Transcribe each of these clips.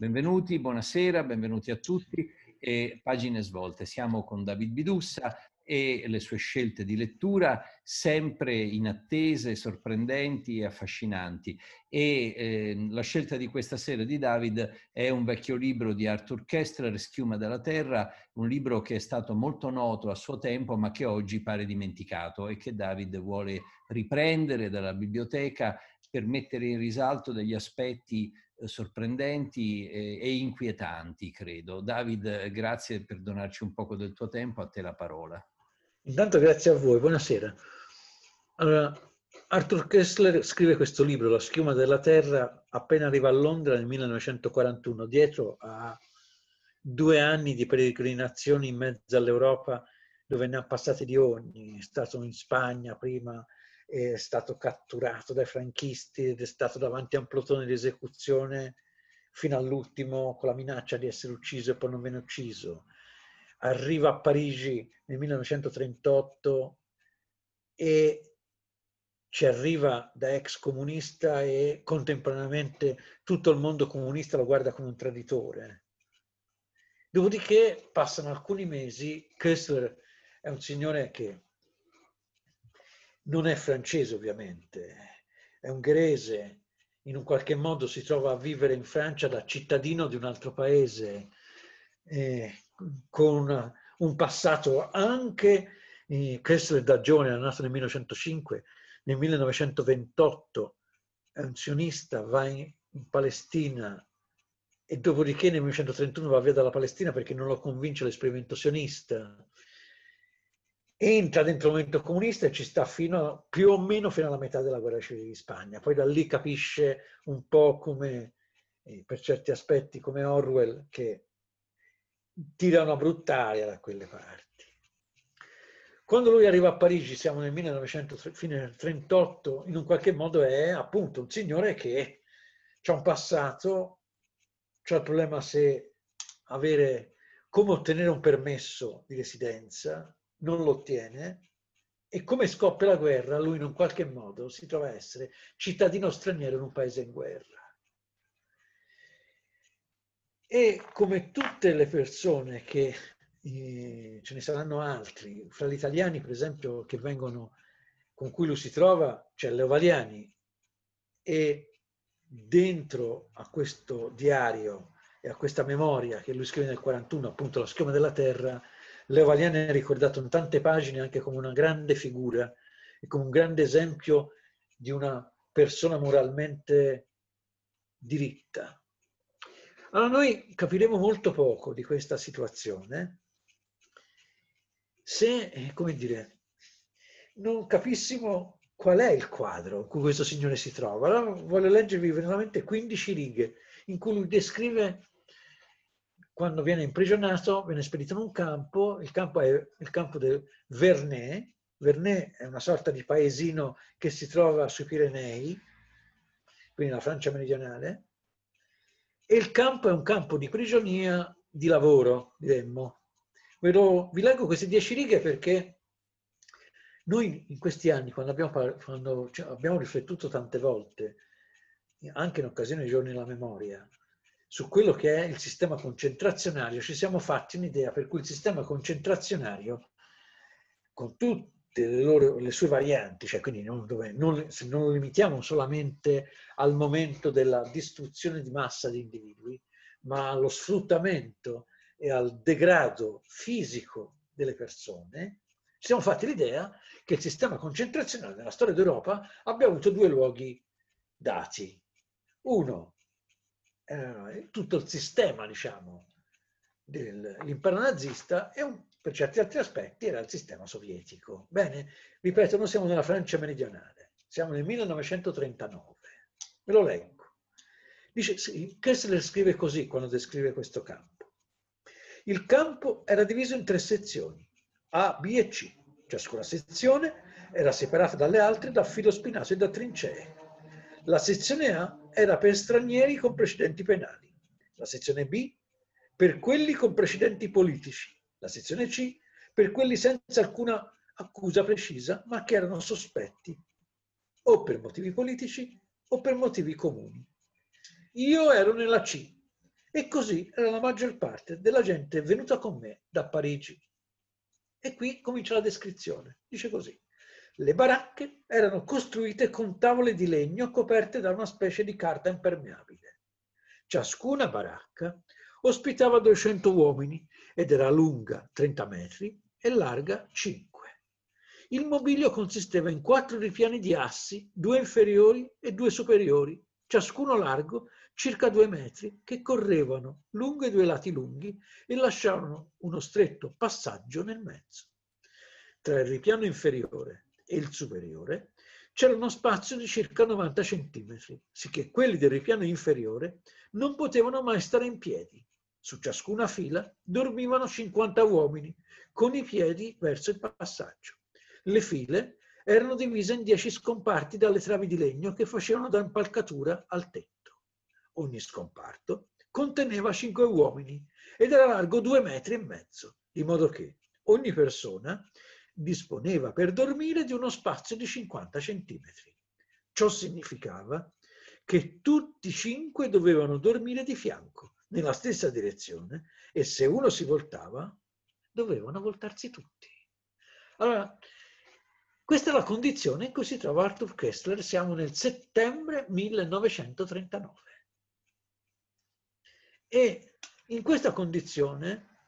Benvenuti, buonasera, benvenuti a tutti. E pagine svolte. Siamo con David Bidussa e le sue scelte di lettura sempre inattese, sorprendenti e affascinanti. E eh, la scelta di questa sera di David è un vecchio libro di Arthur Kessler, Schiuma della Terra, un libro che è stato molto noto a suo tempo ma che oggi pare dimenticato e che David vuole riprendere dalla biblioteca per mettere in risalto degli aspetti sorprendenti e, inquietanti, credo. David, grazie per donarci un poco del tuo tempo, a te la parola. Intanto grazie a voi, buonasera. Allora, Arthur Kessler scrive questo libro, La schiuma della terra, appena arriva a Londra nel 1941, dietro a due anni di peregrinazioni in mezzo all'Europa dove ne ha passati di ogni, è stato in Spagna prima, è stato catturato dai franchisti ed è stato davanti a un plotone di esecuzione fino all'ultimo con la minaccia di essere ucciso e poi non viene ucciso. Arriva a Parigi nel 1938 e ci arriva da ex comunista e contemporaneamente tutto il mondo comunista lo guarda come un traditore. Dopodiché passano alcuni mesi, Kessler è un signore che non è francese ovviamente, è ungherese, in un qualche modo si trova a vivere in Francia da cittadino di un altro paese, eh, con un passato anche, eh, Kessler da giovane, è nato nel 1905, nel 1928 è un sionista, va in, in Palestina e dopodiché nel 1931 va via dalla Palestina perché non lo convince l'esperimento sionista entra dentro il movimento comunista e ci sta fino più o meno fino alla metà della guerra civile di Spagna. Poi da lì capisce un po' come, eh, per certi aspetti, come Orwell, che tira una brutta aria da quelle parti. Quando lui arriva a Parigi, siamo nel 1938, in un qualche modo è appunto un signore che ha un passato, c'è il problema se avere, come ottenere un permesso di residenza, non lo ottiene e come scoppia la guerra, lui in un qualche modo si trova a essere cittadino straniero in un paese in guerra. E come tutte le persone che eh, ce ne saranno altri, fra gli italiani per esempio che vengono, con cui lui si trova, c'è Leo Valiani e dentro a questo diario e a questa memoria che lui scrive nel 41, appunto La schiuma della terra, Leo Valiani è ricordato in tante pagine anche come una grande figura e come un grande esempio di una persona moralmente diritta. Allora noi capiremo molto poco di questa situazione se, eh, come dire, non capissimo qual è il quadro in cui questo signore si trova. Allora voglio leggervi veramente 15 righe in cui lui descrive quando viene imprigionato, viene spedito in un campo, il campo è il campo del Vernet, Vernet è una sorta di paesino che si trova sui Pirenei, quindi la Francia meridionale, e il campo è un campo di prigionia di lavoro, diremmo. Vi leggo queste dieci righe perché noi in questi anni, quando abbiamo, quando abbiamo riflettuto tante volte, anche in occasione dei giorni della memoria, su quello che è il sistema concentrazionario, ci siamo fatti un'idea per cui il sistema concentrazionario, con tutte le, loro, le sue varianti, cioè quindi non, dove, non, se non lo limitiamo solamente al momento della distruzione di massa di individui, ma allo sfruttamento e al degrado fisico delle persone, ci siamo fatti l'idea che il sistema concentrazionale nella storia d'Europa abbia avuto due luoghi dati. Uno, eh, tutto il sistema, diciamo, dell'impero nazista e un, per certi altri aspetti era il sistema sovietico. Bene, ripeto, noi siamo nella Francia meridionale, siamo nel 1939. Ve lo leggo. Dice, Kessler scrive così quando descrive questo campo. Il campo era diviso in tre sezioni, A, B e C. Ciascuna sezione era separata dalle altre da filo spinato e da trincee. La sezione A era per stranieri con precedenti penali, la sezione B per quelli con precedenti politici, la sezione C per quelli senza alcuna accusa precisa ma che erano sospetti o per motivi politici o per motivi comuni. Io ero nella C E così era la maggior parte della gente venuta con me da Parigi. E qui comincia la descrizione. Dice così. Le baracche erano costruite con tavole di legno coperte da una specie di carta impermeabile. Ciascuna baracca ospitava 200 uomini ed era lunga 30 metri e larga 5. Il mobilio consisteva in quattro ripiani di assi, due inferiori e due superiori, ciascuno largo circa due metri, che correvano lungo i due lati lunghi e lasciavano uno stretto passaggio nel mezzo. Tra il ripiano inferiore e il superiore c'era uno spazio di circa 90 centimetri, sicché quelli del ripiano inferiore non potevano mai stare in piedi. Su ciascuna fila dormivano 50 uomini, con i piedi verso il passaggio. Le file erano divise in dieci scomparti dalle travi di legno che facevano da impalcatura al tetto. Ogni scomparto conteneva cinque uomini ed era largo due metri e mezzo, di modo che ogni persona disponeva per dormire di uno spazio di 50 centimetri. Ciò significava che tutti i cinque dovevano dormire di fianco, nella stessa direzione, e se uno si voltava, dovevano voltarsi tutti. Allora, questa è la condizione in cui si trova Arthur Kessler, siamo nel settembre 1939. E in questa condizione,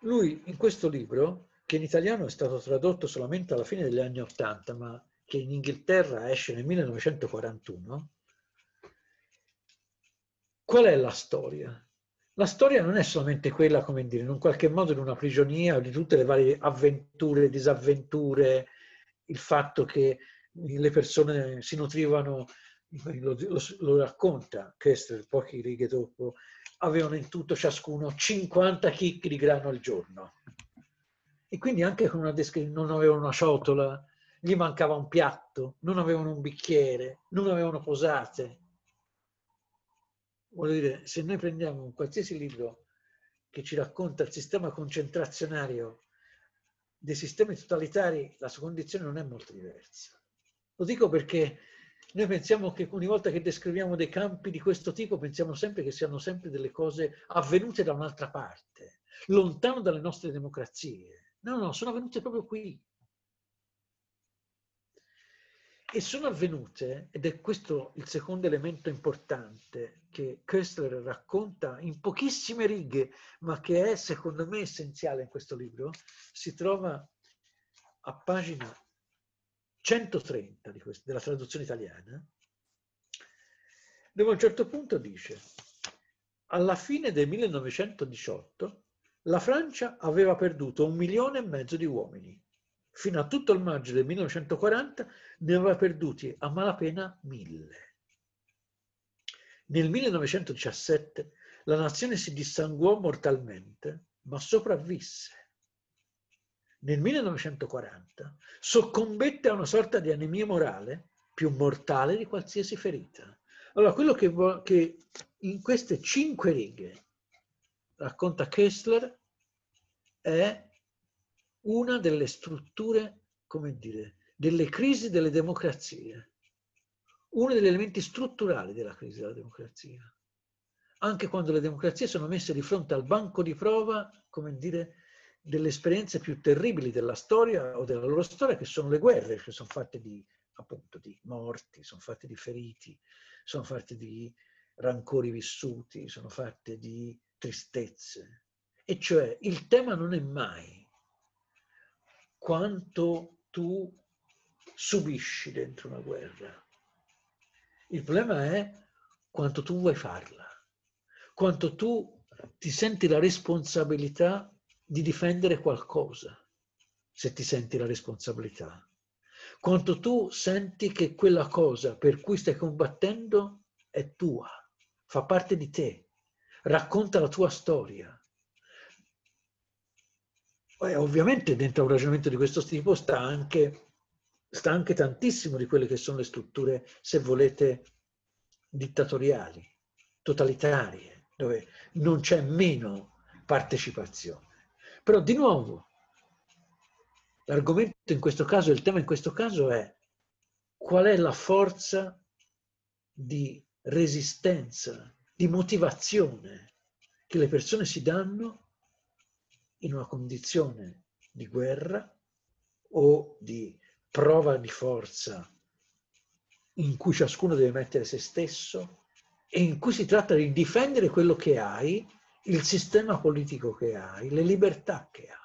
lui in questo libro, che in italiano è stato tradotto solamente alla fine degli anni Ottanta, ma che in Inghilterra esce nel 1941, qual è la storia? La storia non è solamente quella, come dire, in un qualche modo di una prigionia o di tutte le varie avventure, disavventure, il fatto che le persone si nutrivano, lo, lo, lo racconta Kessler poche righe dopo, avevano in tutto ciascuno 50 chicchi di grano al giorno. E quindi anche con una descrizione, non avevano una ciotola, gli mancava un piatto, non avevano un bicchiere, non avevano posate, Voglio dire, se noi prendiamo un qualsiasi libro che ci racconta il sistema concentrazionario dei sistemi totalitari, la sua condizione non è molto diversa. Lo dico perché noi pensiamo che ogni volta che descriviamo dei campi di questo tipo, pensiamo sempre che siano sempre delle cose avvenute da un'altra parte, lontano dalle nostre democrazie. No, no, sono avvenute proprio qui. E sono avvenute, ed è questo il secondo elemento importante che Köstler racconta in pochissime righe, ma che è secondo me essenziale in questo libro, si trova a pagina 130 questo, della traduzione italiana, dove a un certo punto dice alla fine del 1918 la Francia aveva perduto un milione e mezzo di uomini fino a tutto il maggio del 1940 ne aveva perduti a malapena mille. Nel 1917 la nazione si dissanguò mortalmente, ma sopravvisse. Nel 1940 soccombette a una sorta di anemia morale più mortale di qualsiasi ferita. Allora, quello che, che in queste cinque righe racconta Kessler è una delle strutture, come dire, delle crisi delle democrazie, uno degli elementi strutturali della crisi della democrazia. Anche quando le democrazie sono messe di fronte al banco di prova, come dire, delle esperienze più terribili della storia o della loro storia, che sono le guerre, che sono fatte di, appunto, di morti, sono fatte di feriti, sono fatte di rancori vissuti, sono fatte di tristezze. E cioè il tema non è mai quanto tu subisci dentro una guerra. Il problema è quanto tu vuoi farla, quanto tu ti senti la responsabilità di difendere qualcosa, se ti senti la responsabilità. Quanto tu senti che quella cosa per cui stai combattendo è tua, fa parte di te, racconta la tua storia, Beh, ovviamente dentro un ragionamento di questo tipo sta anche, sta anche tantissimo di quelle che sono le strutture, se volete, dittatoriali, totalitarie, dove non c'è meno partecipazione. Però di nuovo, l'argomento in questo caso, il tema in questo caso è qual è la forza di resistenza, di motivazione che le persone si danno in una condizione di guerra o di prova di forza in cui ciascuno deve mettere se stesso e in cui si tratta di difendere quello che hai, il sistema politico che hai, le libertà che hai.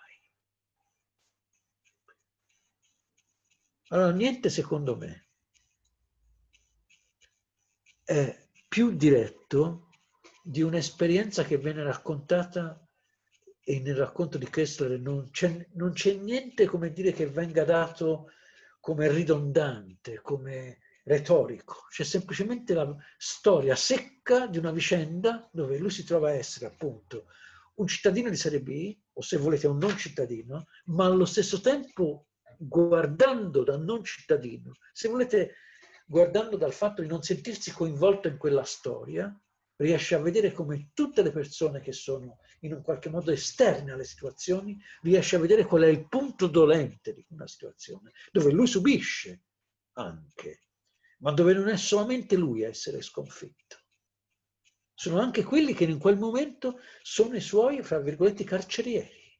Allora, niente secondo me è più diretto di un'esperienza che viene raccontata e nel racconto di Kessler non c'è, non c'è niente come dire che venga dato come ridondante, come retorico, c'è semplicemente la storia secca di una vicenda dove lui si trova a essere appunto un cittadino di serie B, o se volete un non cittadino, ma allo stesso tempo guardando da non cittadino, se volete guardando dal fatto di non sentirsi coinvolto in quella storia, riesce a vedere come tutte le persone che sono in un qualche modo esterne alle situazioni, riesce a vedere qual è il punto dolente di una situazione, dove lui subisce anche, ma dove non è solamente lui a essere sconfitto. Sono anche quelli che in quel momento sono i suoi, fra virgolette, carcerieri,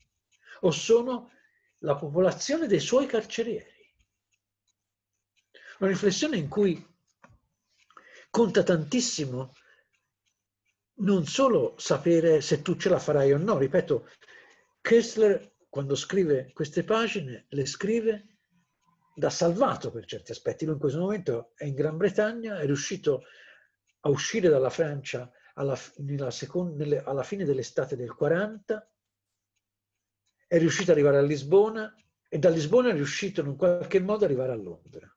o sono la popolazione dei suoi carcerieri. Una riflessione in cui conta tantissimo non solo sapere se tu ce la farai o no, ripeto, Kessler quando scrive queste pagine le scrive da salvato per certi aspetti. Lui in questo momento è in Gran Bretagna, è riuscito a uscire dalla Francia alla, seconda, alla fine dell'estate del 40, è riuscito ad arrivare a Lisbona e da Lisbona è riuscito in un qualche modo ad arrivare a Londra.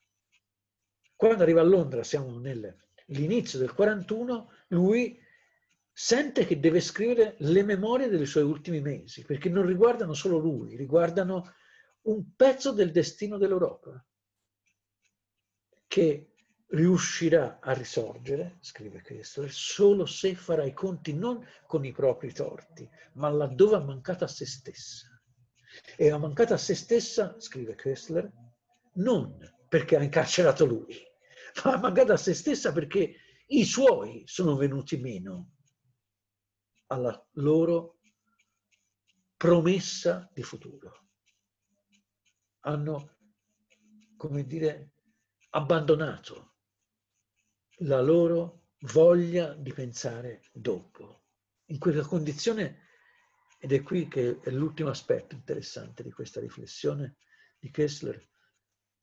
Quando arriva a Londra, siamo nell'inizio del 41, lui sente che deve scrivere le memorie dei suoi ultimi mesi, perché non riguardano solo lui, riguardano un pezzo del destino dell'Europa, che riuscirà a risorgere, scrive Kessler, solo se farà i conti non con i propri torti, ma laddove ha mancato a se stessa. E ha mancato a se stessa, scrive Kessler, non perché ha incarcerato lui, ma ha mancato a se stessa perché i suoi sono venuti meno alla loro promessa di futuro. Hanno, come dire, abbandonato la loro voglia di pensare dopo. In quella condizione, ed è qui che è l'ultimo aspetto interessante di questa riflessione di Kessler,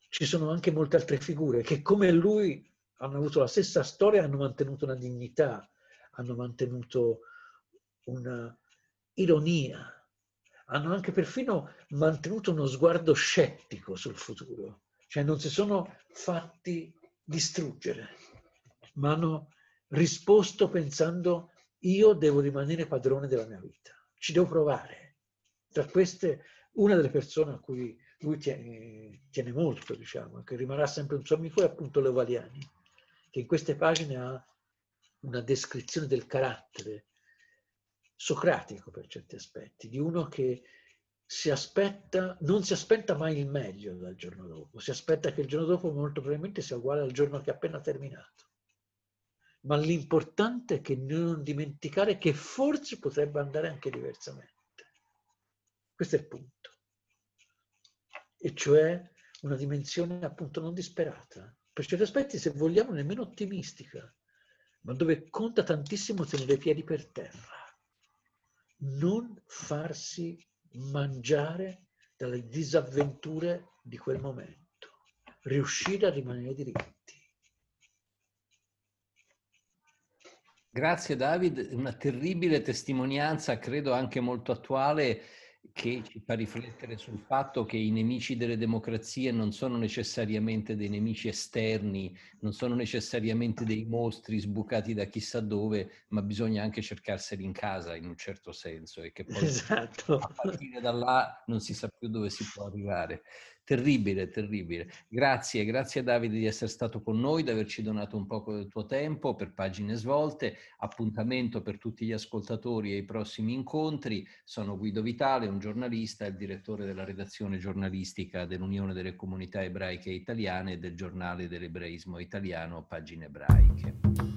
ci sono anche molte altre figure che come lui hanno avuto la stessa storia, hanno mantenuto una dignità, hanno mantenuto una ironia, hanno anche perfino mantenuto uno sguardo scettico sul futuro, cioè non si sono fatti distruggere, ma hanno risposto pensando io devo rimanere padrone della mia vita, ci devo provare. Tra queste, una delle persone a cui lui tiene, tiene molto, diciamo, che rimarrà sempre un suo amico, è appunto Leo Valiani, che in queste pagine ha una descrizione del carattere socratico per certi aspetti, di uno che si aspetta, non si aspetta mai il meglio dal giorno dopo, si aspetta che il giorno dopo molto probabilmente sia uguale al giorno che ha appena terminato. Ma l'importante è che non dimenticare che forse potrebbe andare anche diversamente. Questo è il punto. E cioè una dimensione appunto non disperata, per certi aspetti se vogliamo nemmeno ottimistica, ma dove conta tantissimo tenere i piedi per terra non farsi mangiare dalle disavventure di quel momento, riuscire a rimanere diritti. Grazie David, una terribile testimonianza, credo anche molto attuale che ci fa riflettere sul fatto che i nemici delle democrazie non sono necessariamente dei nemici esterni, non sono necessariamente dei mostri sbucati da chissà dove, ma bisogna anche cercarseli in casa in un certo senso e che poi esatto. a partire da là non si sa più dove si può arrivare. Terribile, terribile. Grazie, grazie Davide di essere stato con noi, di averci donato un po' del tuo tempo per pagine svolte. Appuntamento per tutti gli ascoltatori ai prossimi incontri. Sono Guido Vitale, un giornalista, il direttore della redazione giornalistica dell'Unione delle Comunità Ebraiche Italiane e del giornale dell'Ebraismo Italiano, Pagine Ebraiche.